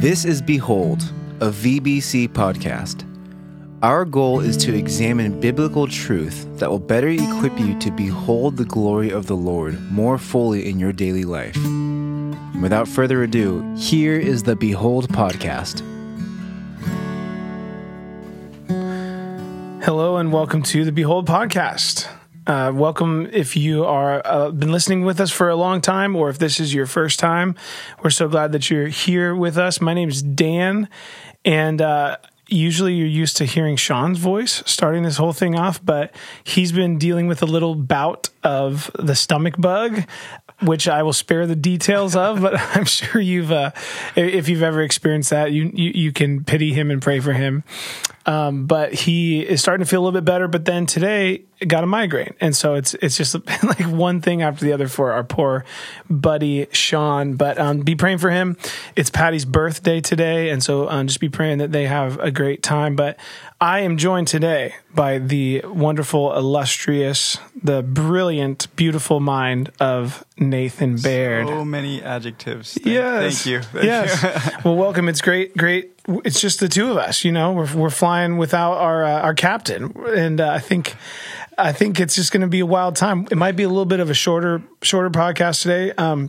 This is Behold, a VBC podcast. Our goal is to examine biblical truth that will better equip you to behold the glory of the Lord more fully in your daily life. And without further ado, here is the Behold podcast. Hello and welcome to the Behold podcast. Uh, welcome if you are uh, been listening with us for a long time, or if this is your first time. We're so glad that you're here with us. My name is Dan, and uh, usually you're used to hearing Sean's voice starting this whole thing off, but he's been dealing with a little bout of the stomach bug which I will spare the details of, but I'm sure you've, uh, if you've ever experienced that, you, you, you can pity him and pray for him. Um, but he is starting to feel a little bit better. But then today got a migraine, and so it's it's just like one thing after the other for our poor buddy Sean. But um, be praying for him. It's Patty's birthday today, and so um, just be praying that they have a great time. But I am joined today by the wonderful, illustrious, the brilliant, beautiful mind of Nathan Baird. So many adjectives. Thank, yes. Thank you. Thank yes. You. well, welcome. It's great. Great. It's just the two of us. You know, we're we're flying without our uh, our captain, and uh, I think. I think it's just going to be a wild time. It might be a little bit of a shorter, shorter podcast today. Um,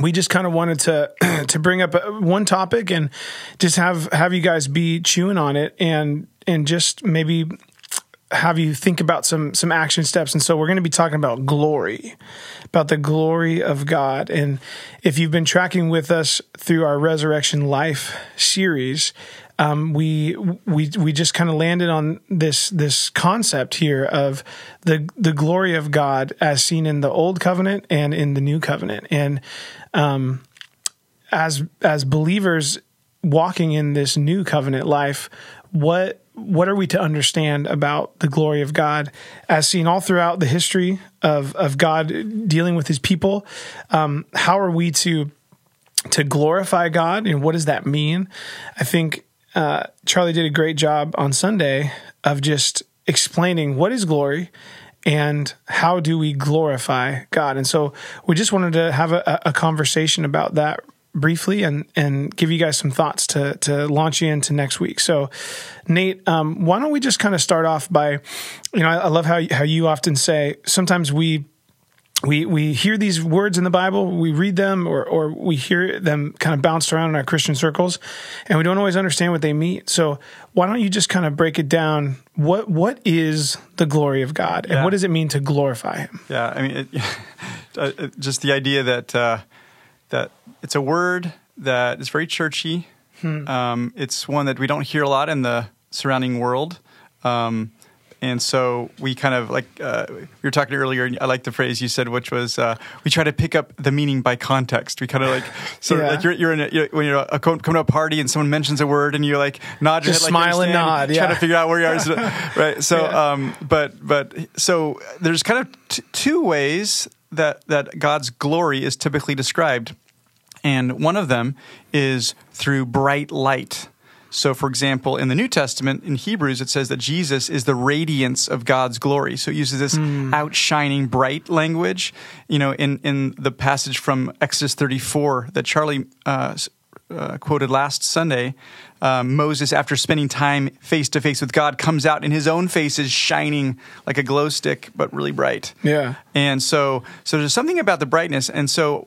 we just kind of wanted to to bring up one topic and just have have you guys be chewing on it and and just maybe have you think about some some action steps. And so we're going to be talking about glory about the glory of god. And if you've been tracking with us through our resurrection life series um, we we we just kind of landed on this this concept here of the the glory of God as seen in the old covenant and in the new covenant, and um, as as believers walking in this new covenant life, what what are we to understand about the glory of God as seen all throughout the history of of God dealing with His people? Um, how are we to to glorify God, and what does that mean? I think uh, Charlie did a great job on Sunday of just explaining what is glory and how do we glorify God. And so we just wanted to have a, a conversation about that briefly and and give you guys some thoughts to to launch you into next week. So, Nate, um, why don't we just kind of start off by, you know, I, I love how how you often say sometimes we we we hear these words in the Bible, we read them, or or we hear them kind of bounced around in our Christian circles, and we don't always understand what they mean. So why don't you just kind of break it down? What what is the glory of God, and Yeah. what does it mean to glorify Him? Yeah, I mean, it, uh, just the idea that uh, that it's a word that is very churchy. Hmm. Um, it's one that we don't hear a lot in the surrounding world. Um, and so we kind of like uh, we were talking earlier. and I like the phrase you said, which was uh, we try to pick up the meaning by context. We kind of like sort Yeah. of like you're, you're in a, you're, when you're a, coming to a party and someone mentions a word and you like nod your Just head, like smile and nod, yeah. to figure out where you are, right? So, Yeah. um, but but so there's kind of t- two ways that that God's glory is typically described, and one of them is through bright light. So, for example, in the New Testament, in Hebrews, it says that Jesus is the radiance of God's glory. So it uses this outshining bright language. You know, in, in the passage from Exodus 34 that Charlie uh, uh, quoted last Sunday, um, Moses, after spending time face to face with God, comes out and his own face is shining like a glow stick, but really bright. Yeah. And so, so there's something about the brightness. And so,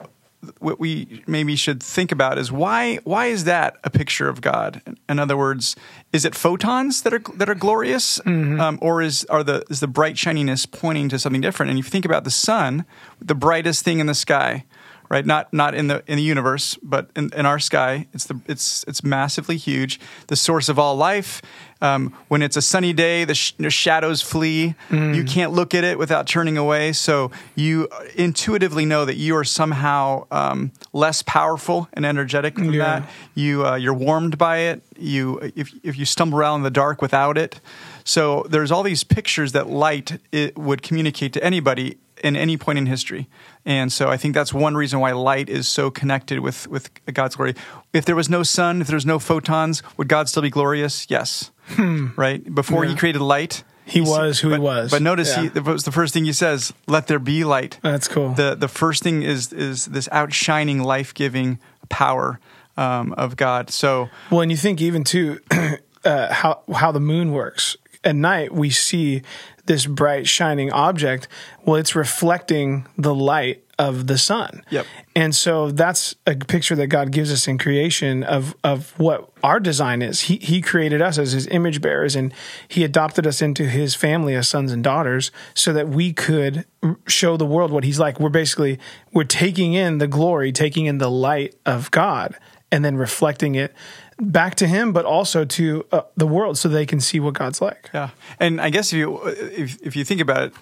what we maybe should think about is why why is that a picture of God? In other words, is it photons that are that are glorious, um, or is are the is the bright shininess pointing to something different? And if you think about the sun, the brightest thing in the sky, right? Not not in the in the universe, but in, in our sky, it's the it's it's massively huge, the source of all life. Um, when it's a sunny day, the, sh- the shadows flee. You can't look at it without turning away. So you intuitively know that you are somehow um, less powerful and energetic than Yeah. that. You uh, you're warmed by it. You if if you stumble around in the dark without it. So there's all these pictures that light it would communicate to anybody in any point in history. And so I think that's one reason why light is so connected with, with God's glory. If there was no sun, if there was no photons, would God still be glorious? Yes. Right? Before he created light, He was who he was. But notice Yeah. he, the first thing he says, let there be light. That's cool. The the first thing is is this outshining, life giving power um, of God. So Well, and you think even too uh, how how the moon works at night, we see this bright shining object. Well, it's reflecting the light of the sun. Yep. And so that's a picture that God gives us in creation of of what our design is. He he created us as his image bearers and he adopted us into his family as sons and daughters so that we could show the world what he's like. We're basically we're taking in the glory, taking in the light of God and then reflecting it back to him but also to uh, the world so they can see what God's like. Yeah, and I guess if you if, if you think about it,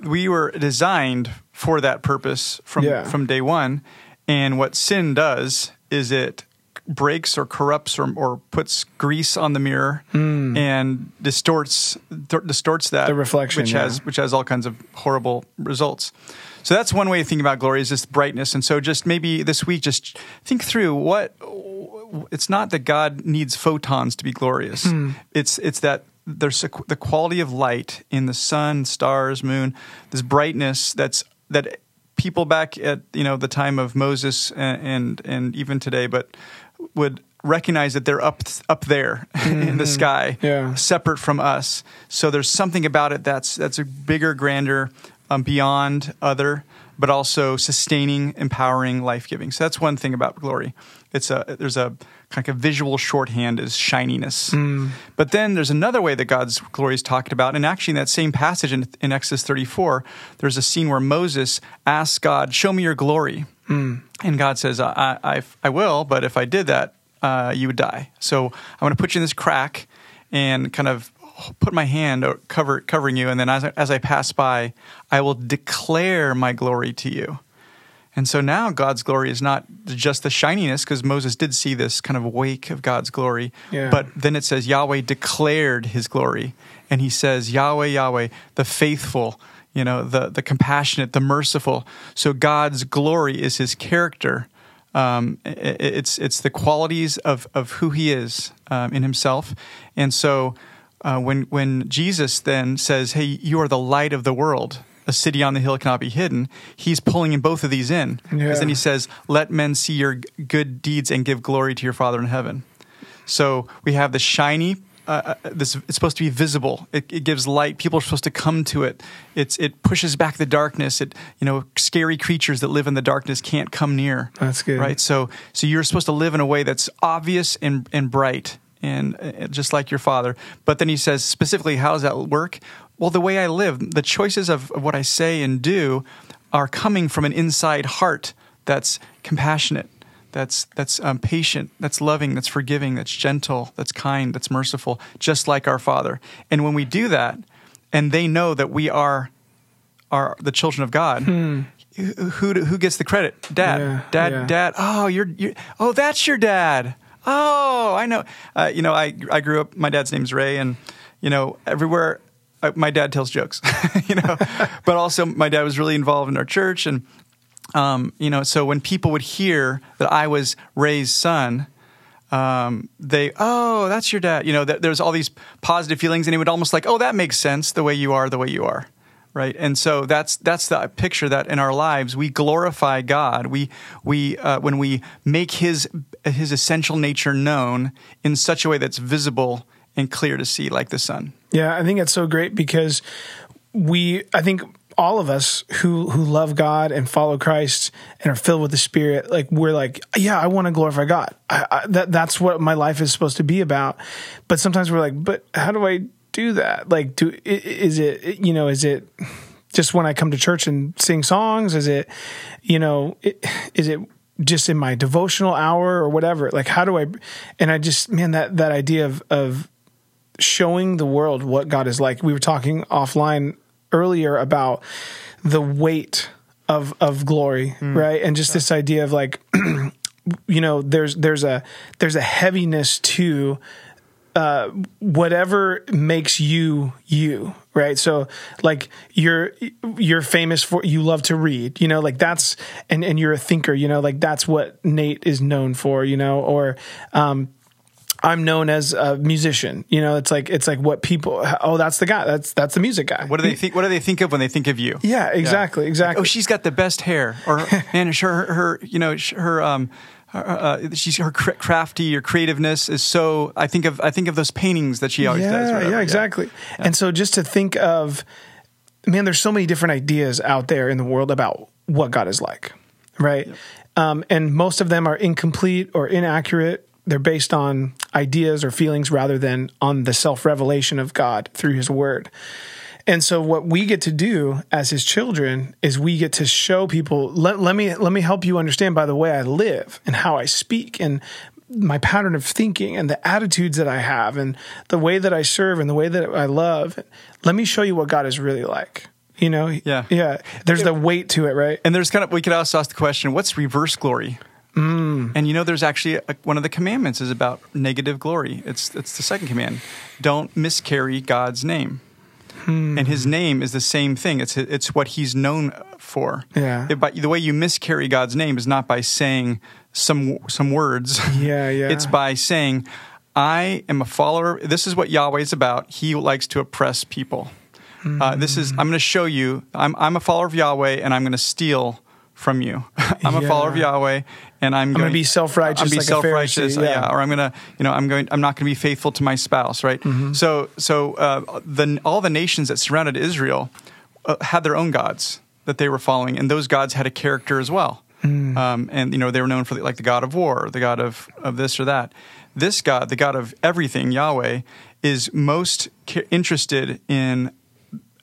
we were designed for that purpose from Yeah. from day one, and what sin does is it breaks or corrupts or, or puts grease on the mirror and distorts th- distorts that. The reflection, which yeah. has which has all kinds of horrible results. So that's one way to think about glory is this brightness. And so just maybe this week, just think through what it's not that God needs photons to be glorious. Hmm. It's it's that there's a, the quality of light in the sun, stars, moon, this brightness that's that people back at you know the time of Moses and and, and even today, but would recognize that they're up up there in the sky, Mm-hmm. Yeah. separate from us. So there's something about it that's that's a bigger, grander, um, beyond other, but also sustaining, empowering, life giving. So that's one thing about glory. It's a there's a kind of visual shorthand is shininess. But then there's another way that God's glory is talked about, and actually in that same passage in, in Exodus 34, there's a scene where Moses asks God, "Show me your glory," and God says, "I I, I will, but if I did that." Uh, you would die. So I'm going to put you in this crack and kind of put my hand or cover covering you, and then as I, as I pass by, I will declare my glory to you. And so now God's glory is not just the shininess, because Moses did see this kind of wake of God's glory. Yeah. But then it says Yahweh declared his glory. And he says, Yahweh, Yahweh, the faithful, you know, the, the compassionate, the merciful. So God's glory is his character. Um, i- i- it's it's the qualities of, of who he is um, in himself. And so uh, when when Jesus then says, "Hey, you are the light of the world," a city on the hill cannot be hidden. He's pulling in both of these in, because Yeah. then he says, "Let men see your good deeds and give glory to your Father in heaven." So we have the shiny. Uh, uh, this it's supposed to be visible. It, it gives light. People are supposed to come to it. It's it pushes back the darkness. It you know scary creatures that live in the darkness can't come near. That's good. right? So so you're supposed to live in a way that's obvious and and bright and uh, just like your father. But then he says specifically, how does that work? Well, the way I live, the choices of, of what I say and do, are coming from an inside heart that's compassionate that's that's um, patient, that's loving, that's forgiving, that's gentle, that's kind, that's merciful, just like our Father. And when we do that, and they know that we are are the children of God, who who who gets the credit? Dad, Hmm. Yeah, dad, yeah. dad. Oh, you're, you're oh that's your dad. Oh, I know. Uh, you know, I I grew up. My dad's name's Ray, and you know everywhere. Uh, My dad tells jokes, you know, but also my dad was really involved in our church, and um, you know, so when people would hear that I was Ray's son, um, they, oh, that's your dad. You know, th- there's all these positive feelings, and he would almost like, oh, that makes sense the way you are, the way you are, right? And so that's that's the picture that in our lives we glorify God. We we uh, when we make His His essential nature known in such a way that's visible and clear to see, like the sun. Yeah, I think it's so great because we, I think all of us who who love God and follow Christ and are filled with the Spirit, like we're like, yeah, I want to glorify God. I, I, that that's what my life is supposed to be about. But sometimes we're like, but how do I do that? Like, do is it you know is it just when I come to church and sing songs? Is it you know is it just in my devotional hour or whatever? Like, how do I? And I just man that that idea of of showing the world what God is like. We were talking offline earlier about the weight of of glory, right? And just this idea of like you know, there's there's a there's a heaviness to uh, whatever makes you you right? So like you're you're famous for you love to read you know? Like that's and and you're a thinker you know? Like that's what nate is known for you know? Or um I'm known as a musician. You know, it's like it's like what people. Oh, that's the guy. That's that's the music guy. What do they think? What do they think of when they think of you? Yeah, exactly, exactly. Oh, she's got the best hair, or man, her, her, her you know, her, um, uh, she's her crafty or creativeness is so. I think of I think of those paintings that she always yeah, does. whatever. Yeah, exactly. And so just to think of, man, there's so many different ideas out there in the world about what God is like, right? Um, and most of them are incomplete or inaccurate. They're based on ideas or feelings rather than on the self revelation of God through His Word. And so what we get to do as his children is we get to show people let, let me let me help you understand by the way I live and how I speak and my pattern of thinking and the attitudes that I have and the way that I serve and the way that I love. Let me show you what God is really like. You know? Yeah. Yeah. There's the weight to it, right? And there's kind of we could also ask the question, what's reverse glory? Mm. And you know, there's actually a, one of the commandments is about negative glory. It's it's the second command: don't miscarry God's name. Hmm. And His name is the same thing. It's it's what He's known for. Yeah. It, but the way you miscarry God's name is not by saying some some words. Yeah, yeah. it's by saying, "I am a follower." This is what Yahweh is about. He likes to oppress people. Uh, this is. I'm going to show you. I'm I'm a follower of Yahweh, and I'm going to steal from you. I'm a follower of Yahweh, and I'm, gonna be self-righteous I'm gonna be like self-righteous, Pharisee, yeah. or I'm gonna, you know, I'm going, I'm not going to be faithful to my spouse, right? Mm-hmm. So, so uh, the all the nations that surrounded Israel uh, had their own gods that they were following, and those gods had a character as well. Mm. Um, and you know, they were known for like the god of war, the god of of this or that. This God, the God of everything, Yahweh, is most ca- interested in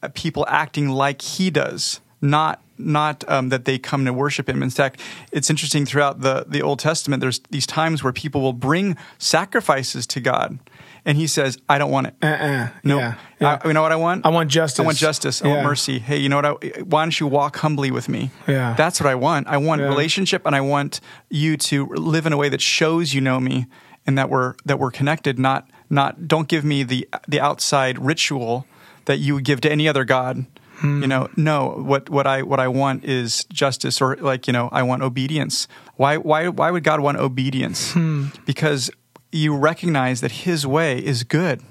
uh, people acting like he does, not not um, that they come to worship him. In fact, it's interesting throughout the the Old Testament. There's these times where people will bring sacrifices to God, and he says, "I don't want it. Uh-uh. No, Yeah. yeah. I, you know what I want? I want justice. I want justice. I Yeah. want mercy. Hey, you know what? I, why don't you walk humbly with me? Yeah. That's what I want. I want Yeah. relationship, and I want you to live in a way that shows you know me and that we're that we're connected. Not not don't give me the the outside ritual that you would give to any other god. You know, no. What what I what I want is justice, or like you know, I want obedience. Why why why would God want obedience? Hmm. Because you recognize that His way is good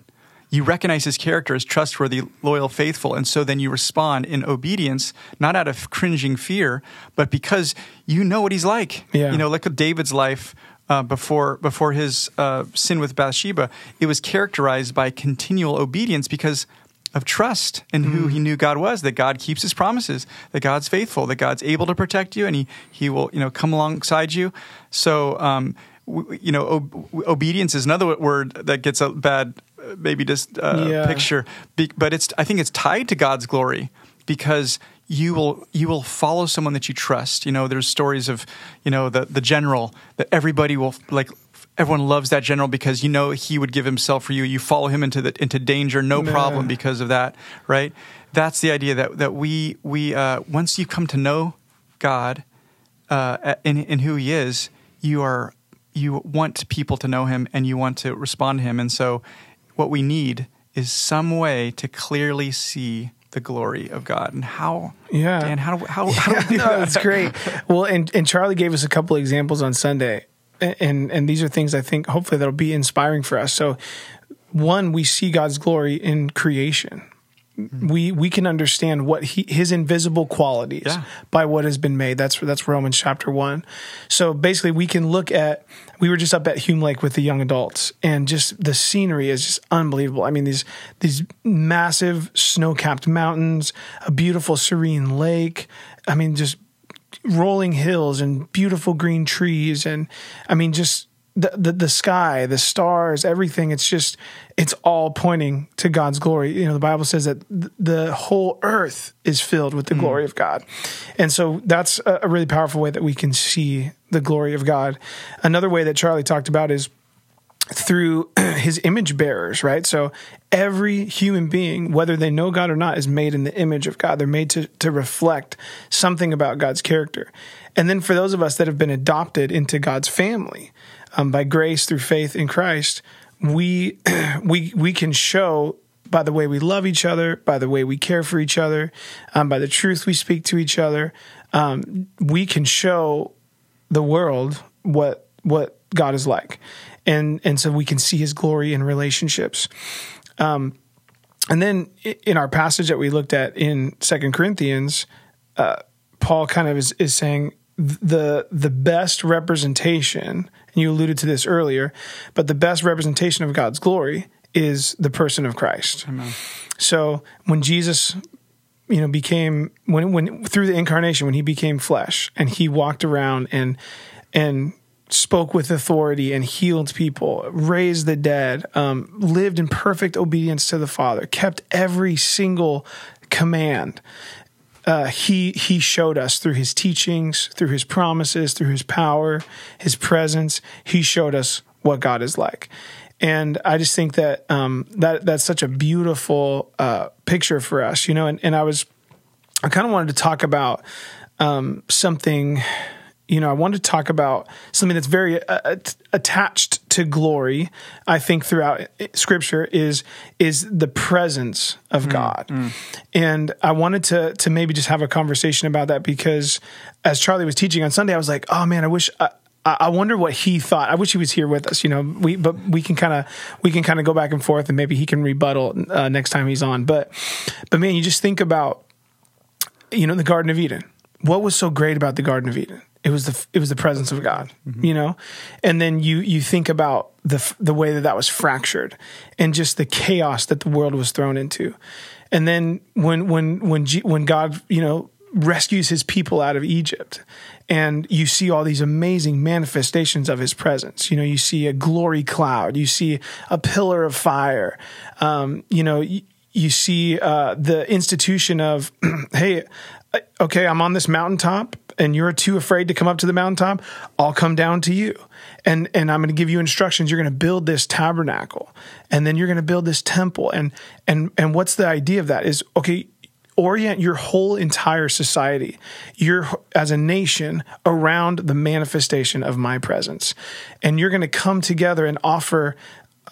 you recognize his character as trustworthy, loyal, faithful, and so then you respond in obedience, not out of cringing fear, but because you know what he's like. Yeah. You know, look at David's life uh, before before his uh, sin with Bathsheba. It was characterized by continual obedience because of trust in who he knew God was, that God keeps his promises, that God's faithful, that God's able to protect you, and he he will you know come alongside you. So. Um, w- you know, ob- obedience is another word that gets a bad, uh, maybe just uh, Yeah. picture, Be- but it's. I think it's tied to God's glory because you will you will follow someone that you trust. You know, there's stories of you know the the general that everybody will like. Everyone loves that general because you know he would give himself for you. You follow him into the into danger, no problem because of that, right? That's the idea that that we we uh, once you come to know God uh, in in who He is, you are you want people to know Him and you want to respond to Him, and so what we need is some way to clearly see the glory of God and how. Yeah. Dan, how do how, how do we do no, that? it's great. Well, and and Charlie gave us a couple of examples on Sunday, and and these are things I think hopefully that'll be inspiring for us. So, one, we see God's glory in creation. Mm-hmm. We we can understand what he, his invisible qualities Yeah. by what has been made. That's that's Romans chapter one. So basically, we can look at. We were just up at Hume Lake with the young adults, and just the scenery is just unbelievable. I mean these these massive snow capped mountains, a beautiful serene lake. I mean just rolling hills and beautiful green trees and I mean just the, the the sky, the stars, everything. It's just it's all pointing to God's glory. You know, the Bible says that th- the whole earth is filled with the mm. glory of God, and so that's a, a really powerful way that we can see the glory of God. Another way that Charlie talked about is through his image bearers, right? So every human being, whether they know God or not, is made in the image of God. They're made to, to reflect something about God's character. And then for those of us that have been adopted into God's family um, by grace through faith in Christ, we we we can show by the way we love each other, by the way we care for each other, um, by the truth we speak to each other, um, we can show the world what what God is like, and and so we can see His glory in relationships. Um, and then in our passage that we looked at in Second Corinthians, uh, Paul kind of is, is saying the the best representation, and you alluded to this earlier, but the best representation of God's glory is the person of Christ. Amen. So when Jesus you know became when when through the incarnation when he became flesh and he walked around and and spoke with authority and healed people raised the dead um, lived in perfect obedience to the father kept every single command uh, he he showed us through his teachings through his promises through his power his presence he showed us what god is like and I just think that um, that that's such a beautiful uh, picture for us, you know. And, and I was, I kind of wanted to talk about um, something, you know. I wanted to talk about something that's very uh, attached to glory. I think throughout Scripture is is the presence of mm, God, mm. and I wanted to to maybe just have a conversation about that because as Charlie was teaching on Sunday, I was like, oh man, I wish I, I wonder what he thought. I wish he was here with us, you know. We but we can kind of we can kind of go back and forth, and maybe he can rebuttal uh, next time he's on. But but man, you just think about you know the Garden of Eden. What was so great about the Garden of Eden? It was the it was the presence of God, mm-hmm. you know. And then you you think about the the way that that was fractured, and just the chaos that the world was thrown into. And then when when when G, when God you know rescues his people out of Egypt and you see all these amazing manifestations of his presence. You know, you see a glory cloud, you see a pillar of fire, um, you know, you, you see uh, the institution of, hey, uh, okay, I'm on this mountaintop and you're too afraid to come up to the mountaintop. I'll come down to you. And, and I'm going to give you instructions. You're going to build this tabernacle and then you're going to build this temple. And, and, and what's the idea of that is, okay, orient your whole entire society, your as a nation around the manifestation of my presence. And you're going to come together and offer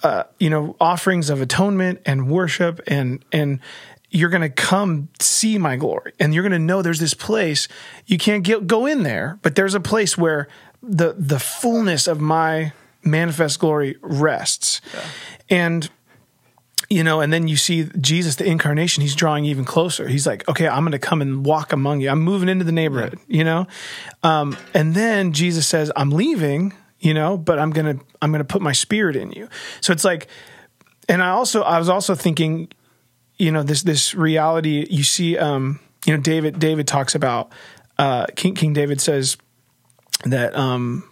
uh, you know offerings of atonement and worship and and you're going to come see my glory and you're going to know there's this place you can't get, go in there but there's a place where the the fullness of my manifest glory rests yeah. and you know, and then you see Jesus, the incarnation, he's drawing even closer. He's like, okay, I'm going to come and walk among you. I'm moving into the neighborhood, you know? Um, and then Jesus says, I'm leaving, you know, but I'm going to, I'm going to put my spirit in you. So it's like, and I also, I was also thinking, you know, this, this reality you see, um, you know, David, David talks about, uh, King, King David says that, um,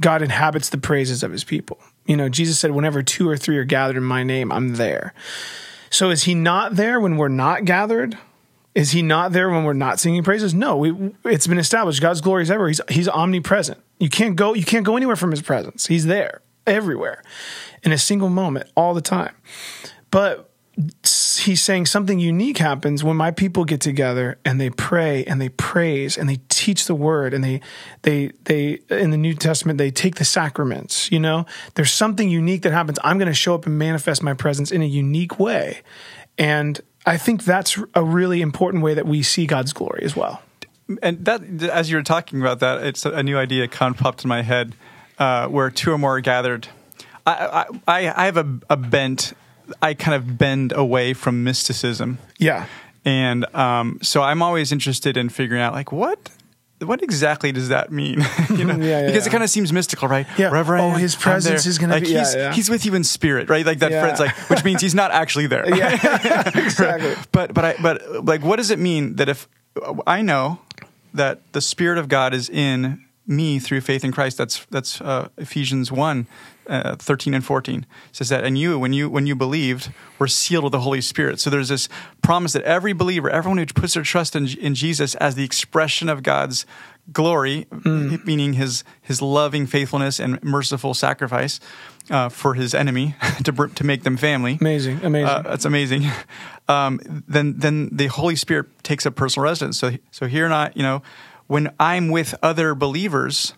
God inhabits the praises of his people. You know, Jesus said, whenever two or three are gathered in my name, I'm there. So is he not there when we're not gathered? Is he not there when we're not singing praises? No, we, it's been established. God's glory is everywhere. He's, he's omnipresent. You can't go, you can't go anywhere from his presence. He's there everywhere in a single moment all the time. But he's saying something unique happens when my people get together and they pray and they praise and they teach the word and they they they in the New Testament they take the sacraments, you know? There's something unique that happens. I'm going to show up and manifest my presence in a unique way. And I think that's a really important way that we see God's glory as well. And that as you were talking about that, it's a new idea kind of popped in my head uh, where two or more are gathered. I, I, I have a, a bent I kind of bend away from mysticism. Yeah. And um, so I'm always interested in figuring out like what what exactly does that mean? you know, yeah, yeah, because yeah. it kind of seems mystical, right? Yeah. Wherever oh, his presence is going like to be. He's, he's with you in spirit, right? Like that friend's like, which means he's not actually there. yeah, exactly. but but I but like, what does it mean that if I know that the spirit of God is in me through faith in Christ? That's that's uh, Ephesians one uh, 13 and 14 says that and you when you when you believed were sealed with the holy spirit. So there's this promise that every believer everyone who puts their trust in, in jesus as the expression of god's glory mm. meaning his his loving faithfulness and merciful sacrifice uh, for his enemy to to make them family. Amazing amazing. Uh, that's amazing. Um, then then the holy spirit takes up personal residence. So so here not you know when i'm with other believers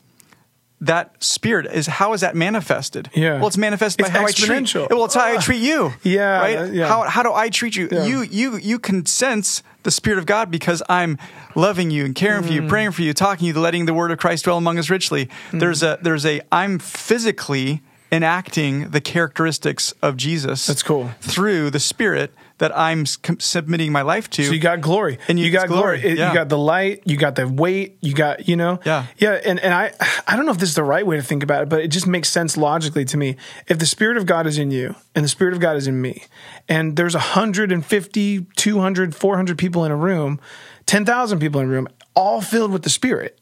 that spirit is how is that manifested? Yeah. Well, it's manifested by It's how I treat. Well, it's how I treat you. Yeah, Right. uh, yeah. How how do I treat you? Yeah. You you you can sense the spirit of God because I'm loving you and caring for Mm. you, praying for you, talking to you, letting the word of Christ dwell among us richly. Mm. There's a there's a I'm physically enacting the characteristics of Jesus. That's cool. Through the spirit that I'm com- submitting my life to. So you got glory, And you- you got glory, glory. It- yeah. You got the light. You got the weight. You got you know. Yeah. yeah. And and I I don't know if this is the right way to think about it, but it just makes sense logically to me. If the spirit of God is in you and the spirit of God is in me, and there's 150, 200, 400 people in a room, 10,000 people in a room, all filled with the spirit,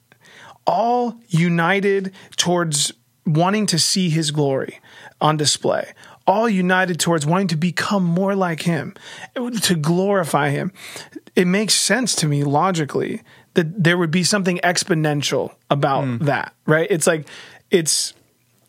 all united towards wanting to see his glory on display, all united towards wanting to become more like him, to glorify him. It makes sense to me logically that there would be something exponential about mm. that, right? It's like, it's,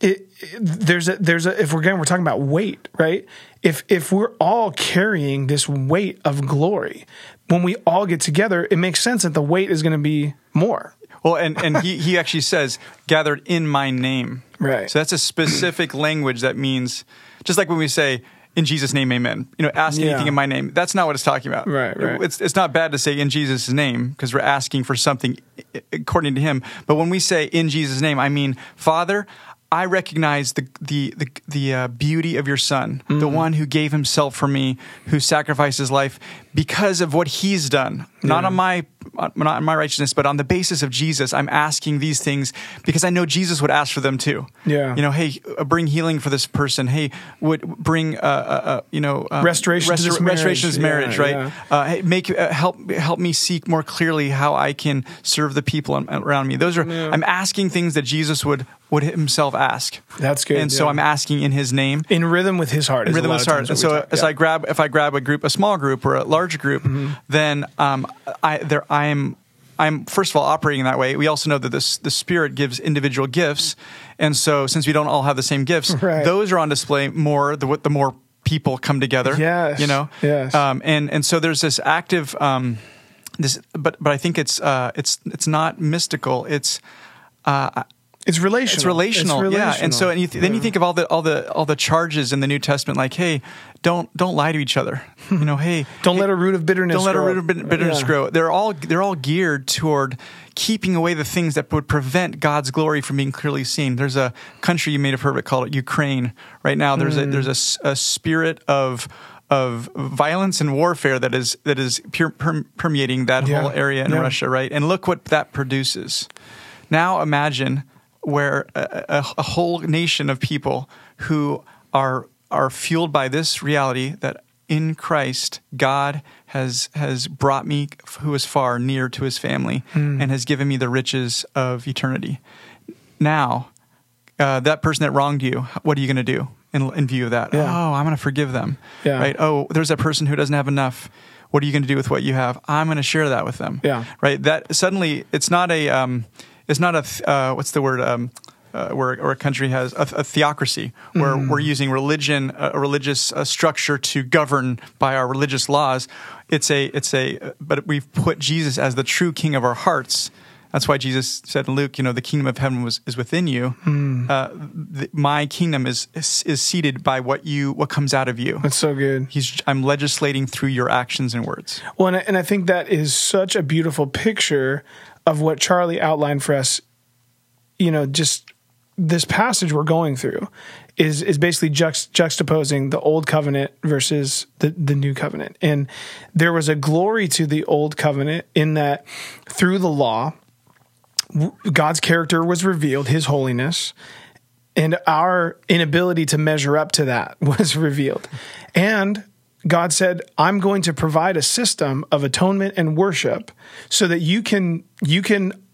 it, it- there's a there's a if we're again we're talking about weight right if if we're all carrying this weight of glory when we all get together it makes sense that the weight is going to be more Well, and, and he, he actually says, gathered in my name. Right. So that's a specific language that means, just like when we say, in Jesus' name, amen. You know, ask Yeah. anything in my name. That's not what it's talking about. Right, right. It's, it's not bad to say in Jesus' name because we're asking for something according to him. But when we say in Jesus' name, I mean, Father, I recognize the the the, the uh, beauty of your Son, the Mm-hmm. one who gave Himself for me, who sacrificed His life because of what He's done, not on my not on my righteousness, but on the basis of Jesus. I'm asking these things because I know Jesus would ask for them too. Yeah. you know, hey, uh, bring healing for this person. Hey, would bring uh, uh, uh, you know um, Restoration to this restoration to this marriage. Yeah, right? yeah. Uh, make uh, help help me seek more clearly how I can serve the people around me. Those are I'm asking things that Jesus would would himself ask. That's good, And so. I'm asking in His name. in rhythm with his heart In rhythm of of heart. And so as yeah. I grab, if I grab a group, a small group or a large group, Mm-hmm. then um, I there I am. I'm first of all operating that way. We also know that this the Spirit gives individual gifts, and so since we don't all have the same gifts, Right. those are on display more. The the more people come together, Yes. you know, Yes. um, and and so there's this active. Um, this, but but I think it's uh, it's it's not mystical. It's uh, it's relational it's relational, yeah. And so and you th- then you think of all the all the all the charges in the New Testament, like, hey, don't don't lie to each other. You know, hey, don't hey, let a root of bitterness don't let a grow root of bitterness Yeah. grow. They're all they're all geared toward keeping away the things that would prevent God's glory from being clearly seen. There's a country you may have heard of it called Ukraine. Right now, there's Mm. a there's a a, spirit of of violence and warfare that is that is pure, perm, permeating that Yeah. whole area in Yeah. Russia. Right, and look what that produces. Now imagine where a, a, a whole nation of people who are are fueled by this reality that in Christ God has has brought me who is far near to His family Hmm. and has given me the riches of eternity. Now, uh, that person that wronged you, what are you going to do in, in view of that? Yeah. Oh, I'm going to forgive them. Yeah. Right. Oh, there's a person who doesn't have enough. What are you going to do with what you have? I'm going to share that with them Yeah. right? That suddenly it's not a um, it's not a uh, what's the word um, uh, where, where a country has a, a theocracy where we're using religion a a religious uh, structure to govern by our religious laws. It's a it's a but we've put Jesus as the true King of our hearts. That's why Jesus said in Luke, you know, the kingdom of heaven was, is within you. Uh, the, my kingdom is, is is seated by what you what comes out of you. that's so good He's I'm legislating through your actions and words. Well, and I, and I think that is such a beautiful picture of what Charlie outlined for us. You know, just this passage we're going through is is basically juxt, juxtaposing the old covenant versus the the new covenant, and there was a glory to the old covenant in that through the law, God's character was revealed, His holiness, and our inability to measure up to that was revealed. And God said, "I'm going to provide a system of atonement and worship so that you can you can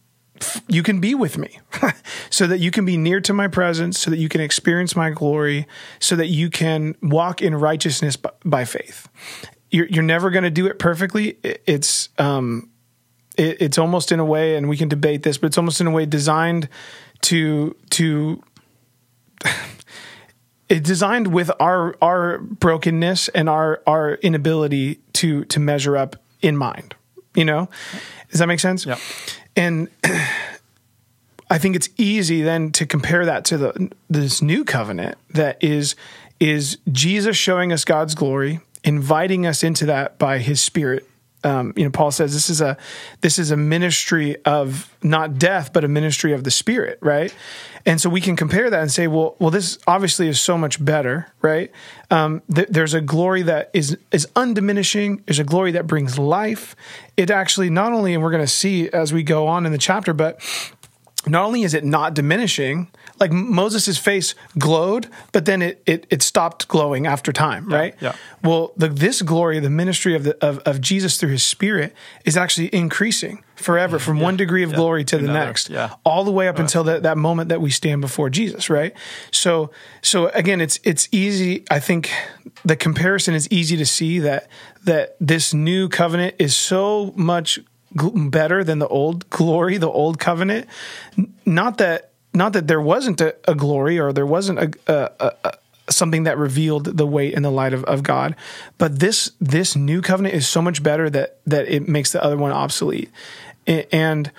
you can be with me so that you can be near to my presence so that you can experience my glory so that you can walk in righteousness by, by faith. You're, you're never going to do it perfectly. It's um it, it's almost in a way and we can debate this but it's almost in a way designed to to it's designed with our our brokenness and our our inability to to measure up in mind you know? Does that make sense? Yeah. And I think it's easy then to compare that to the this new covenant that is is Jesus showing us God's glory, inviting us into that by His Spirit. Um, you know, Paul says this is a this is a ministry of not death, but a ministry of the Spirit, right? And so we can compare that and say, well, well, this obviously is so much better, right? Um, th- there's a glory that is is undiminishing. There's a glory that brings life. It actually not only, and we're going to see as we go on in the chapter, but not only is it not diminishing, like Moses' face glowed, but then it, it, it stopped glowing after time, right? yeah. Well, the, this glory, the ministry of, the, of, of Jesus through his spirit is actually increasing forever from one degree of glory to the Another, next, yeah. all the way up until that, that moment that we stand before Jesus, right? So, so again, it's, it's easy. I think the comparison is easy to see that, that this new covenant is so much gl- better than the old glory, the old covenant. Not that not that there wasn't a, a glory or there wasn't a, a, a, something that revealed the weight and the light of, of God, but this this new covenant is so much better that that it makes the other one obsolete. And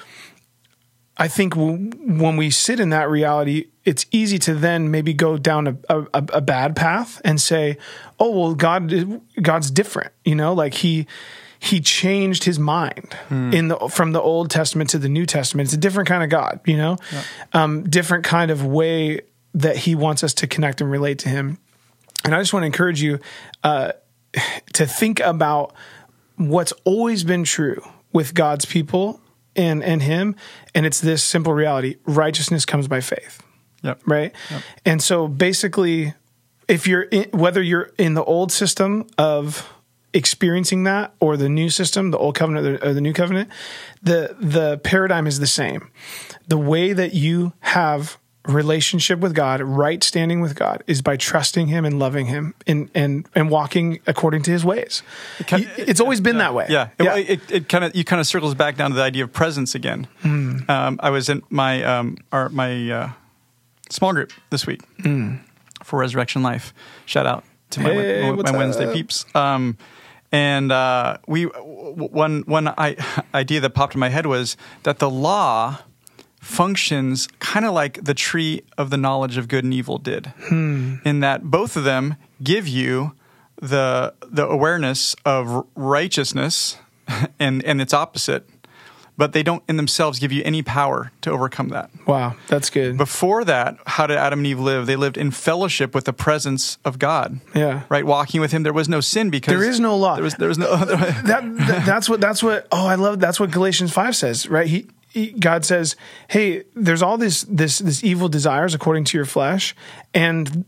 I think when we sit in that reality, it's easy to then maybe go down a, a, a bad path and say, "Oh, well, God, God's different." You know, like he he changed his mind in the from the Old Testament to the New Testament. It's a different kind of God. You know, um, different kind of way that he wants us to connect and relate to him. And I just want to encourage you uh, to think about what's always been true with God's people and and Him, and it's this simple reality: righteousness comes by faith, Yep. right? And so, basically, if you're in, whether you're in the old system of experiencing that or the new system, the old covenant or the new covenant, the the paradigm is the same. The way that you have relationship with God, right standing with God, is by trusting Him and loving Him and and and walking according to His ways. kind- it's always been that way. Yeah, it, it, it kind of you kind of circles back down to the idea of presence again. Hmm. Um, I was in my um, our, my uh, small group this week for Resurrection Life. Shout out to my. Hey, my, my Wednesday peeps. Um, and uh, we one one I, idea that popped in my head was that the law functions kind of like the tree of the knowledge of good and evil did, Hmm. in that both of them give you the the awareness of righteousness and and its opposite, but they don't in themselves give you any power to overcome that. Wow, that's good. Before that, how did Adam and Eve live? They lived in fellowship with the presence of God. Yeah. Right, walking with Him. There was no sin because There is no law. There was there was no. that, that that's what that's what oh I love that's what Galatians 5 says right he, he God says hey there's all this this this evil desires according to your flesh and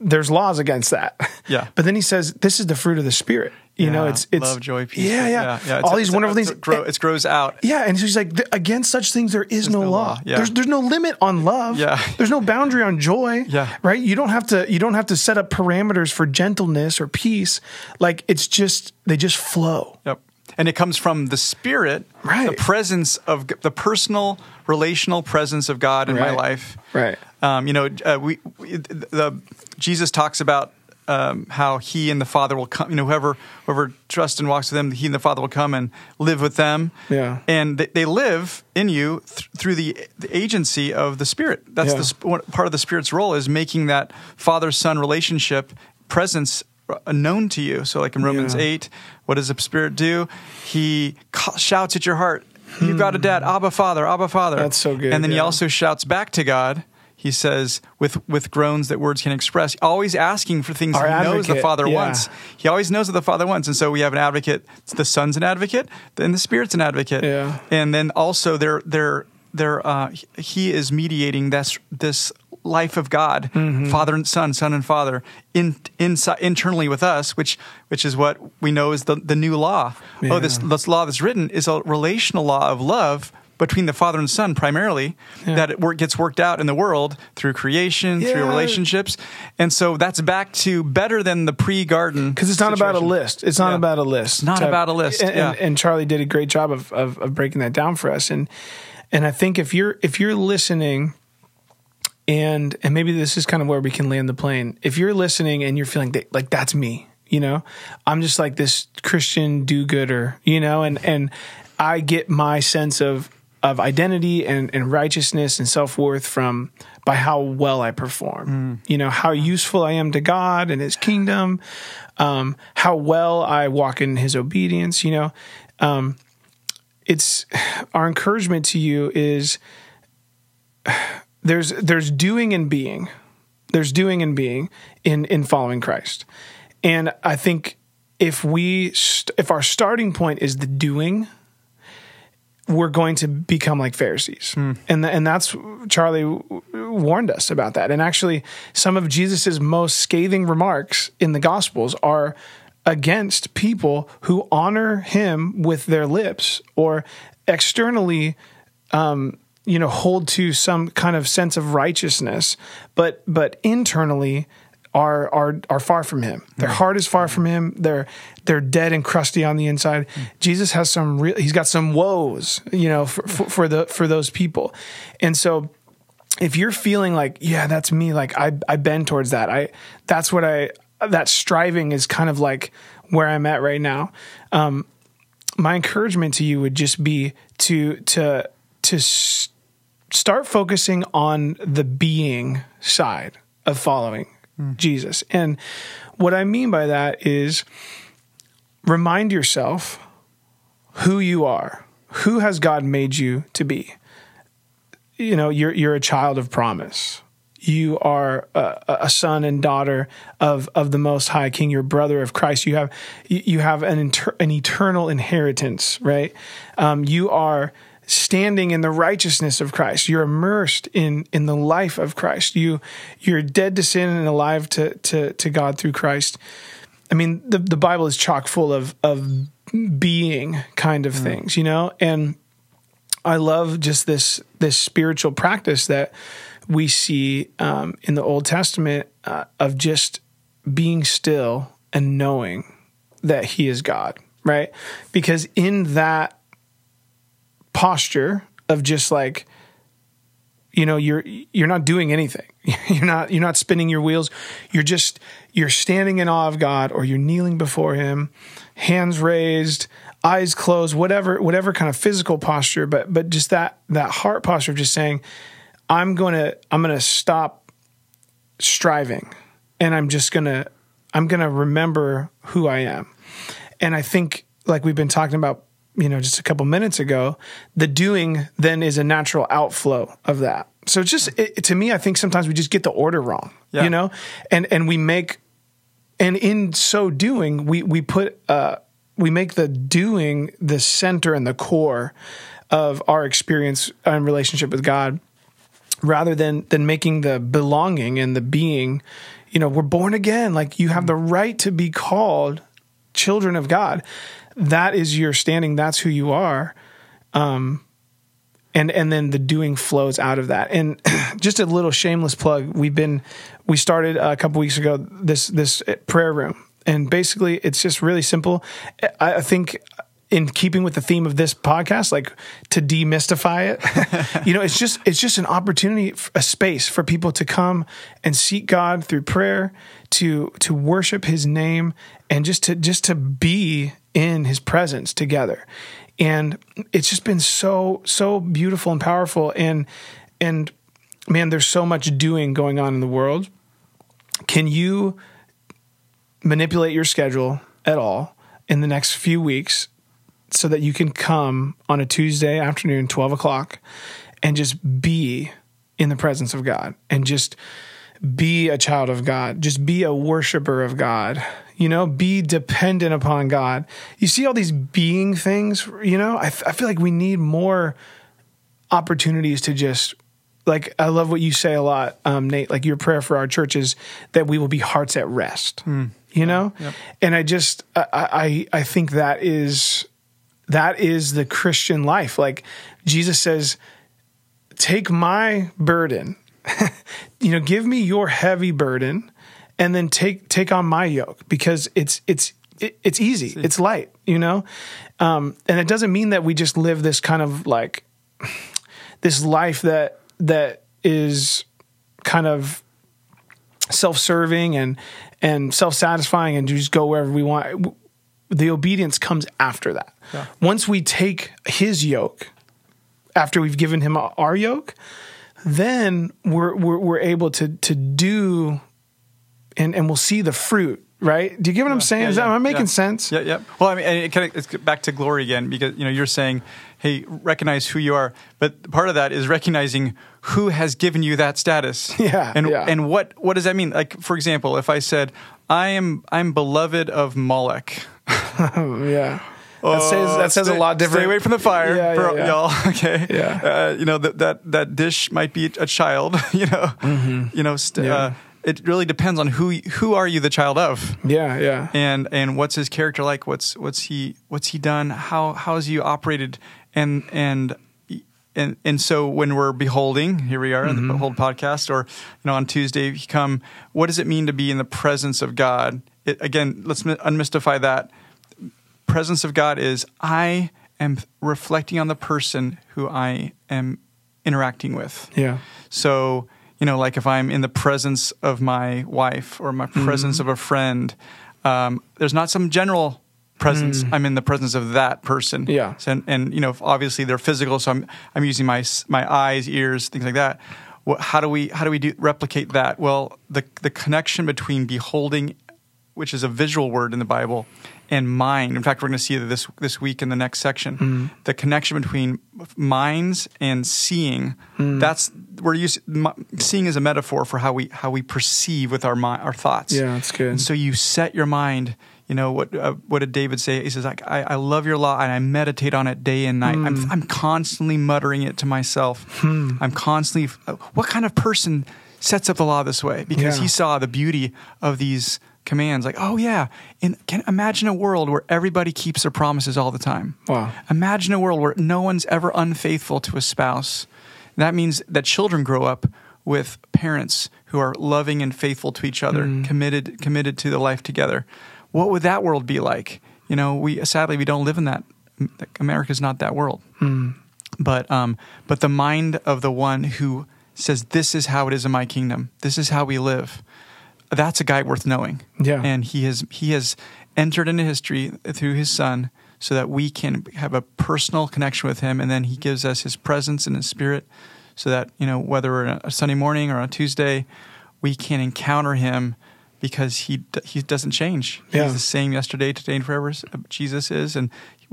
there's laws against that Yeah. but then he says this is the fruit of the spirit you know it's it's love, joy, peace. yeah yeah, It's- all these wonderful things It, grow, it grows out. yeah, and so he's like, against such things there is no, no law. law, yeah. There's there's no limit on love. Yeah. There's no boundary on joy. Yeah. Right? You don't have to you don't have to set up parameters for gentleness or peace. Like it's just they just flow. Yep. And it comes from the spirit, Right. the presence of the personal, relational presence of God in my life. Right. Um, you know, uh, we, we the Jesus talks about um, how He and the Father will come. You know, whoever whoever trusts and walks with them, He and the Father will come and live with them. Yeah. and they, they live in you th- through the the agency of the Spirit. That's Yeah. the sp- part of the Spirit's role is making that Father Son relationship presence uh, known to you. So, like in Romans Yeah. eight, what does the Spirit do? He ca- shouts at your heart. You've got a dad, Abba Father, Abba Father. Hmm. That's so good, And then he also shouts back to God. He says, with with groans that words can express, always asking for things Our he knows the Father yeah. wants. He always knows what the Father wants, and so we have an advocate. The Son's an advocate, then the Spirit's an advocate, Yeah. and then also they're they're they're uh, he is mediating this this life of God, Mm-hmm. Father and Son, Son and Father, in, inside internally with us, which which is what we know is the the new law. Oh, this this law that's written is a relational law of love between the Father and Son primarily that it work, gets worked out in the world through creation, through relationships, and so that's back to better than the pre-garden because it's not about a list. It's not Yeah. about a list. not type- about a list, And, and, and Charlie did a great job of, of of breaking that down for us. And and I think if you're if you're listening, and and maybe this is kind of where we can land the plane. If you're listening and you're feeling that, like that's me, you know, I'm just like this Christian do-gooder, you know, and and I get my sense of of identity and, and righteousness and self worth from by how well I perform. You know, how useful I am to God and His kingdom, um, how well I walk in His obedience. You know, um, it's our encouragement to you is there's there's doing and being, there's doing and being in in following Christ, and I think if we st- if our starting point is the doing we're going to become like Pharisees. And th- and that's Charlie w- warned us about that. And actually some of Jesus's most scathing remarks in the gospels are against people who honor him with their lips or externally um, you know hold to some kind of sense of righteousness but but internally are are are far from him. Their heart is far from him. They're they're dead and crusty on the inside. Jesus has some real. He's got some woes, you know, for, for, for the for those people, and so if you're feeling like yeah that's me like i i bend towards that i that's what i that striving is kind of like where i'm at right now um my encouragement to you would just be to to to s- start focusing on the being side of following jesus. And what i mean by that is remind yourself who you are. Who has god made you to be? You know you're you're a child of promise. You are a, a son and daughter of of the most high king. You're brother of christ. You have you have an inter, an eternal inheritance right? Um, you are standing in the righteousness of christ. You're immersed in in the life of christ. You you're dead to sin and alive to to to god through christ. I mean the the bible is chock full of of being kind of things you know? And I love just this this spiritual practice that we see um, in the Old Testament uh, of just being still and knowing that He is God, right? Because in that posture of just like you know you're you're not doing anything. You're not you're not spinning your wheels. You're just you're standing in awe of god or you're kneeling before him hands raised eyes closed whatever whatever kind of physical posture but but just that that heart posture of just saying i'm going to i'm going to stop striving and i'm just going to i'm going to remember who i am. And i think like we've been talking about you know just a couple minutes ago the doing then is a natural outflow of that. So it's just it, to me i think sometimes we just get the order wrong Yeah. you know? And and we make and in so doing we we put uh we make the doing the center and the core of our experience and relationship with god rather than than making the belonging and the being you know we're born again. Like you have the right to be called children of god that is your standing that's who you are. Um and and then the doing flows out of that. And just a little shameless plug we've been we started a couple weeks ago this this prayer room. And basically it's just really simple. I, I think in keeping with the theme of this podcast like to demystify it you know it's just it's just an opportunity a space for people to come and seek god through prayer to to worship his name and just to just to be in his presence together. And it's just been so so beautiful and powerful. And and man there's so much doing going on in the world. Can you manipulate your schedule at all in the next few weeks so that you can come on a Tuesday afternoon, 12 o'clock, and just be in the presence of God and just be a child of God, just be a worshiper of God, you know, be dependent upon God. You see all these being things, you know, I, f- I feel like we need more opportunities to just like I love what you say a lot, um, Nate. Like your prayer for our church is that we will be hearts at rest. You know, and I just I, I I think that is that is the Christian life. Like Jesus says, take my burden, you know, give me your heavy burden, and then take take on my yoke because it's it's it, it's easy, it's light, you know, um, and it doesn't mean that we just live this kind of like this life that that is kind of self-serving and and self-satisfying and just go wherever we want. The obedience comes after that. Once we take his yoke after we've given him our yoke, then we're we're, we're able to to do, and and we'll see the fruit. Right? Do you get what I'm saying? Yeah, Is that, yeah, am I making yeah. sense? Yeah, yeah. Well, I mean, it kind of it's back to glory again because you know you're saying, hey, recognize who you are, but part of that is recognizing who has given you that status. Yeah, and yeah. and what what does that mean? Like, for example, if I said, I am I'm beloved of Moloch. Yeah. That says that says Stay- a lot different. Stay away from the fire, Yeah, bro- yeah, yeah. y'all. Okay. Yeah. Uh, you know that that that dish might be a child. You know. You know. St- Mm-hmm. Yeah. uh, it really depends on who who are you the child of? Yeah, yeah. and and what's his character like? What's what's he what's he done? How how has he operated? And and and and so when we're beholding here we are in Mm-hmm. the behold podcast or you know on tuesday you come what does it mean to be in the presence of god? It, again let's unmystify that. Presence of god is i am reflecting on the person who i am interacting with. Yeah. so, you know, like if I'm in the presence of my wife or my presence of a friend, um, there's not some general presence. I'm in the presence of that person. Yeah. So, and, and you know, obviously they're physical, so I'm I'm using my my eyes, ears, things like that. What, how do we how do we do replicate that? Well, the the connection between beholding, which is a visual word in the Bible, and mind. In fact, we're going to see this this week in the next section. The connection between minds and seeing. That's we're using seeing as a metaphor for how we how we perceive with our mind, our thoughts. Yeah, that's good. And so you set your mind. You know what? Uh, what did David say? He says, "Like I, I love your law, and I meditate on it day and night. Hmm. I'm, I'm constantly muttering it to myself. I'm constantly. Uh, what kind of person sets up the law this way? Because Yeah. he saw the beauty of these commands. Like, oh yeah, and can imagine a world where everybody keeps their promises all the time. Wow. Imagine a world where no one's ever unfaithful to a spouse. That means that children grow up with parents who are loving and faithful to each other, committed committed to the life together. What would that world be like? You know, we sadly we don't live in that. America's not that world. But um, but the mind of the one who says, "This is how it is in my kingdom. This is how we live." That's a guy worth knowing. Yeah. and he has he has entered into history through his son, so that we can have a personal connection with him, and then he gives us his presence and his spirit, so that you know whether we're on a Sunday morning or on a Tuesday, we can encounter him because he he doesn't change. Yeah. He's the same yesterday, today, and forever. Uh, Jesus is, and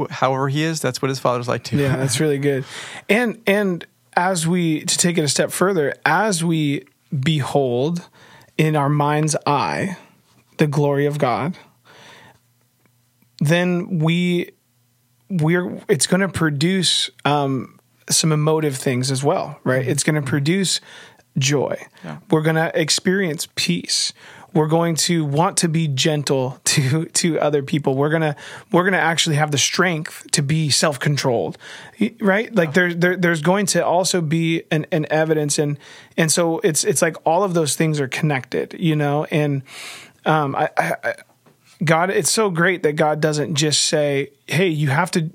however he is, that's what his father's like too. Yeah, that's really good. And and as we to take it a step further, as we behold in our mind's eye the glory of God, then we we're it's going to produce um, some emotive things as well, right? It's going to produce joy. Yeah. We're going to experience peace. We're going to want to be gentle to to other people. We're gonna we're gonna actually have the strength to be self controlled, right? Like there, there there's going to also be an, an evidence and and so it's it's like all of those things are connected, you know. And um, I, I, I God, it's so great that God doesn't just say, "Hey, you have to."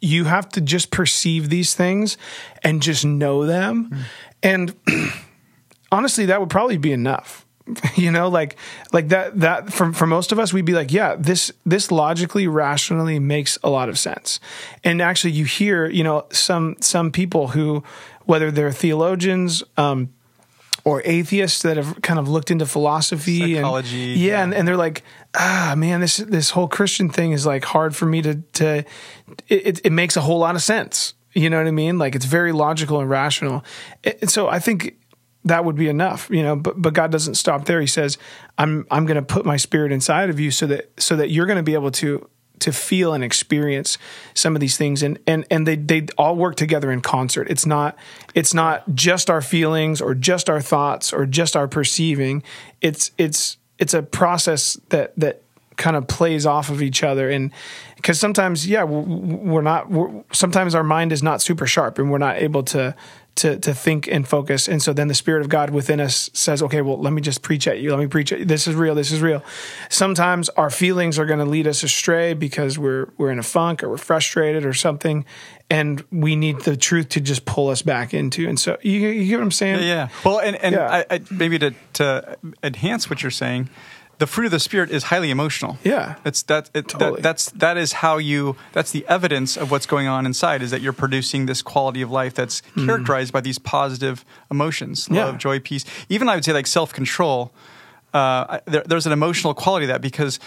You have to just perceive these things and just know them. And honestly, that would probably be enough. You know, like like that that for for most of us, we'd be like, yeah, this this logically, rationally makes a lot of sense. And actually, you hear, you know, some some people who, whether they're theologians, um, or atheists that have kind of looked into philosophy Psychology, and yeah, yeah. And, and they're like ah man this this whole christian thing is like hard for me to to it, it, it makes a whole lot of sense you know what i mean like it's very logical and rational and so i think that would be enough you know but but god doesn't stop there. He says i'm i'm going to put my spirit inside of you so that so that you're going to be able to to feel and experience some of these things. And and and they they all work together in concert. It's not it's not just our feelings or just our thoughts or just our perceiving. It's it's it's a process that that kind of plays off of each other. And because sometimes yeah we're, not we're, sometimes our mind is not super sharp and we're not able to to to think and focus and so then the spirit of god within us says okay well let me just preach at you let me preach at you. this is real this is real sometimes our feelings are going to lead us astray because we're we're in a funk or we're frustrated or something and we need the truth to just pull us back into and so you, you get what i'm saying Yeah, yeah. Well, and and Yeah. I, I, maybe to to enhance what you're saying, the fruit of the spirit is highly emotional. Yeah. it's that, it, Totally. that that's that is how you that's the evidence of what's going on inside is that you're producing this quality of life that's characterized by these positive emotions, Hmm. Yeah. love, joy, peace. Even I would say like self control. Uh, there, there's an emotional quality to that because.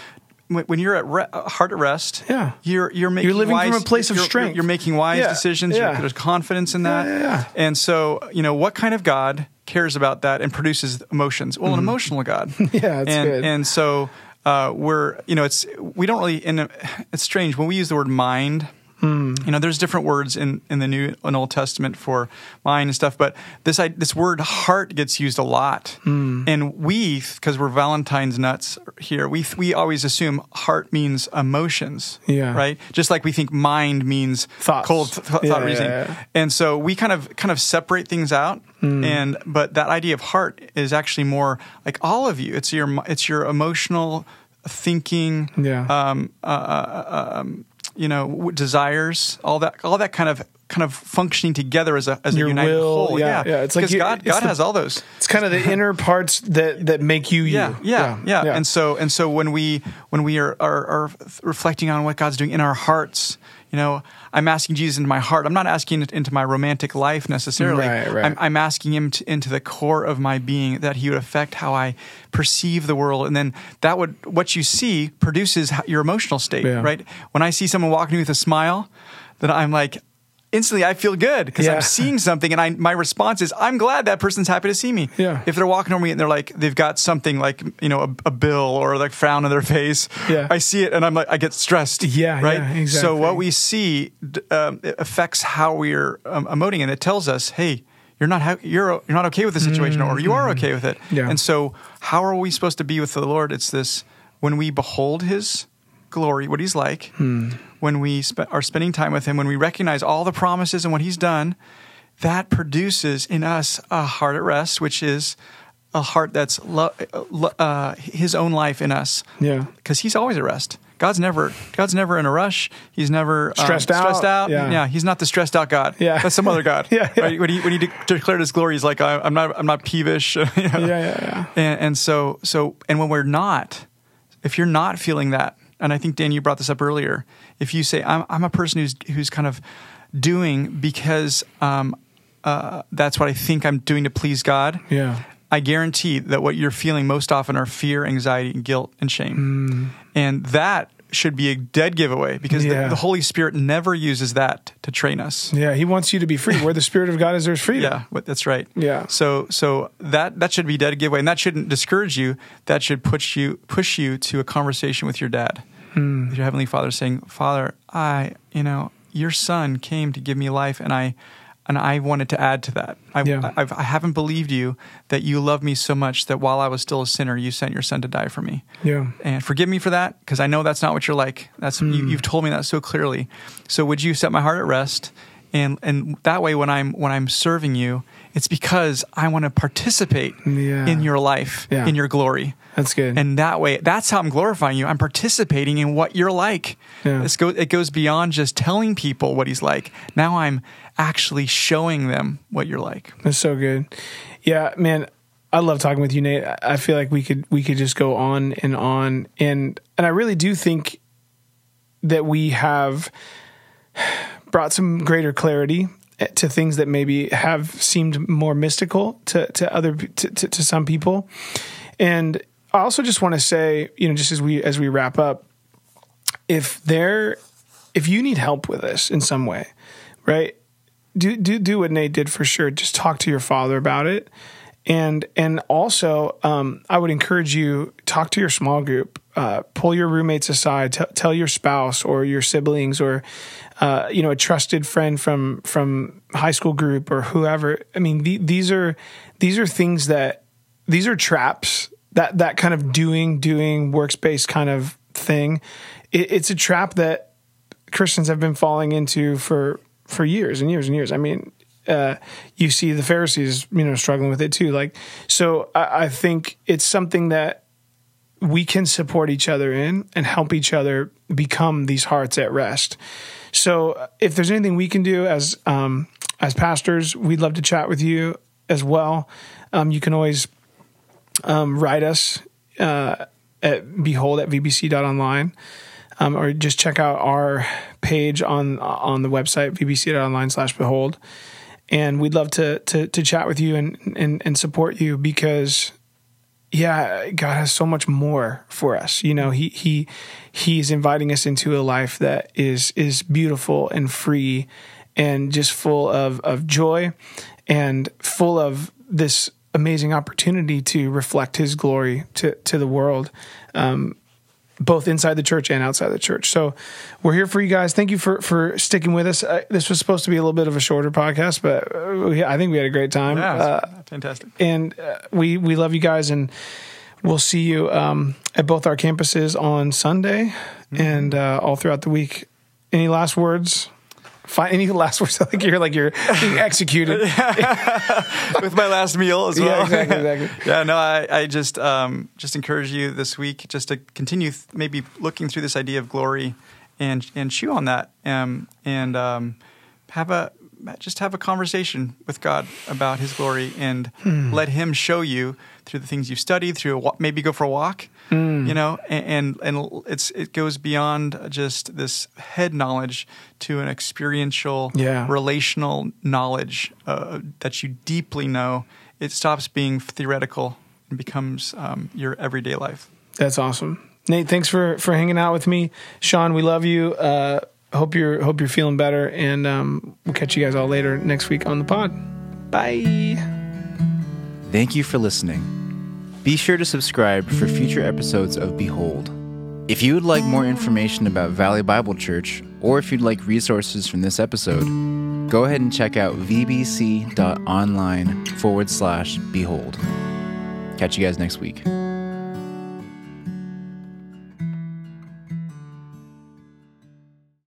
When you're at re- uh, heart at rest, Yeah. you're you're making you're living from a place of you're- strength. You're making wise Yeah, decisions. yeah. There's confidence in that, Yeah, yeah, and so you know what kind of God cares about that and produces emotions? Well, an emotional God. Mm-hmm. Yeah, that's and, good. And so uh, we're, you know, it's we don't really. In a, it's strange when we use the word mind. Hmm. You know, there's different words in, in the New and Old Testament for mind and stuff, but this I, this word heart gets used a lot, Hmm. and we because we're Valentine's nuts here, we we always assume heart means emotions, Yeah. right? Just like we think mind means Thoughts. cold th- thought Yeah, reasoning, yeah, and so we kind of kind of separate things out Hmm. and but that idea of heart is actually more like all of you it's your it's your emotional thinking Yeah. um, uh, uh, um, you know desires all that all that kind of kind of functioning together as a as Your a united will, whole yeah, yeah. It's like you- God it's God the- has all those It's kind of the inner parts that that make you you. yeah, yeah, yeah, And so and so when we when we are, are are reflecting on what God's doing in our hearts, you know, I'm asking Jesus into my heart. I'm not asking it into my romantic life necessarily. Right, right. I'm, I'm asking Him to, into the core of my being that He would affect how I perceive the world, and then that would what you see produces your emotional state, Yeah. right? When I see someone walking with a smile, then I'm like. Instantly, I feel good because Yeah. I'm seeing something, and I my response is, "I'm glad that person's happy to see me." Yeah. If they're walking over me and they're like, they've got something like you know a, a bill or like frown on their face, Yeah. I see it and I'm like, I get stressed. Yeah, right. yeah, So what we see um, it affects how we're um, emoting, and it tells us, hey. You're not ha- you're you're not okay with the situation, or you are okay with it. Mm-hmm. Yeah. And so, how are we supposed to be with the Lord? It's this when we behold His glory, what He's like, Hmm. when we are spending time with Him, when we recognize all the promises and what He's done, that produces in us a heart at rest, which is a heart that's lo- uh, uh, His own life in us. Yeah. because He's always at rest. God's never God's never in a rush. He's never um, Stressed out. Stressed out. Yeah. He's not the stressed out God. Yeah. that's some other God. Yeah, yeah. Right? When he when he de- declared His glory, He's like, I'm not I'm not peevish. You know? Yeah, yeah, yeah. And, and so so and when we're not, if you're not feeling that, and I think Dan, you brought this up earlier. If you say I'm I'm a person who's who's kind of doing because um, uh, that's what I think I'm doing to please God. Yeah. I guarantee that what you're feeling most often are fear, anxiety, and guilt and shame. And that should be a dead giveaway because Yeah. the, the Holy Spirit never uses that to train us. Yeah, he wants you to be free. Where the spirit of God is, there's freedom. Yeah, that's right. Yeah. So so that that should be dead giveaway, and that shouldn't discourage you. That should push you push you to a conversation with your dad, With your heavenly Father, saying, "Father, I you know your Son came to give me life, and I." And I wanted to add to that. I, Yeah. I've, I haven't believed you that you love me so much that while I was still a sinner, you sent your son to die for me Yeah. and forgive me for that because I know that's not what you're like. That's Hmm. you, you've told me that so clearly. So would you set my heart at rest? And and that way, when I'm when I'm serving you, it's because I want to participate Yeah. in your life, Yeah. in your glory. That's good. And that way, that's how I'm glorifying you. I'm participating in what you're like. Yeah. This go, it goes beyond just telling people what he's like. Now I'm actually showing them what you're like. That's so good. Yeah, man, I love talking with you, Nate. I- I feel like we could we could just go on and on, and and I really do think that we have brought some greater clarity to things that maybe have seemed more mystical to to other to, to, to some people, and I also just want to say, you know, just as we as we wrap up, if there if you need help with this in some way, right? Do do do what Nate did for sure. Just talk to your father about it. And and also, um, I would encourage you talk to your small group. Uh, pull your roommates aside. T- tell your spouse or your siblings or uh, you know a trusted friend from from high school group or whoever. I mean, the, these are these are things that these are traps that that kind of doing doing workspace kind of thing. It, it's a trap that Christians have been falling into for for years and years and years. I mean, uh, you see the Pharisees, you know, struggling with it too. Like, so I, I think it's something that we can support each other in and help each other become these hearts at rest. So, uh, if there's anything we can do as um, as pastors, we'd love to chat with you as well. Um, you can always um, write us uh, at behold at vbc.online. Um, or just check out our page on on the website vbc.online slash behold and we'd love to to to chat with you and and, and support you because yeah, God has so much more for us. You know, he he he's inviting us into a life that is is beautiful and free and just full of of joy and full of this amazing opportunity to reflect his glory to to the world. Um, both inside the church and outside the church. So we're here for you guys. Thank you for for sticking with us. Uh, this was supposed to be a little bit of a shorter podcast, but uh, we, I think we had a great time. Yeah, Uh, fantastic. and uh, we we love you guys, and we'll see you um, at both our campuses on Sunday and uh, all throughout the week. Any last words? Fi- any last words? I think you're like you're being executed. with my last meal as well. Yeah, exactly, exactly. yeah, no, I, I just um, just encourage you this week just to continue th- maybe looking through this idea of glory and and chew on that um, and um, have a just have a conversation with God about His glory and Hmm. let Him show you through the things you've studied. Through a, maybe go for a walk, Hmm. you know, and, and and it's it goes beyond just this head knowledge to an experiential, Yeah. relational knowledge uh, that you deeply know. It stops being theoretical and becomes um, your everyday life. That's awesome. Nate, thanks for for hanging out with me. Sean, we love you. Uh, hope you're hope you're feeling better, and um, we'll catch you guys all later next week on the pod. Bye. Thank you for listening. Be sure to subscribe for future episodes of Behold. If you would like more information about Valley Bible Church, or if you'd like resources from this episode, go ahead and check out vbc.online forward slash behold. Catch you guys next week.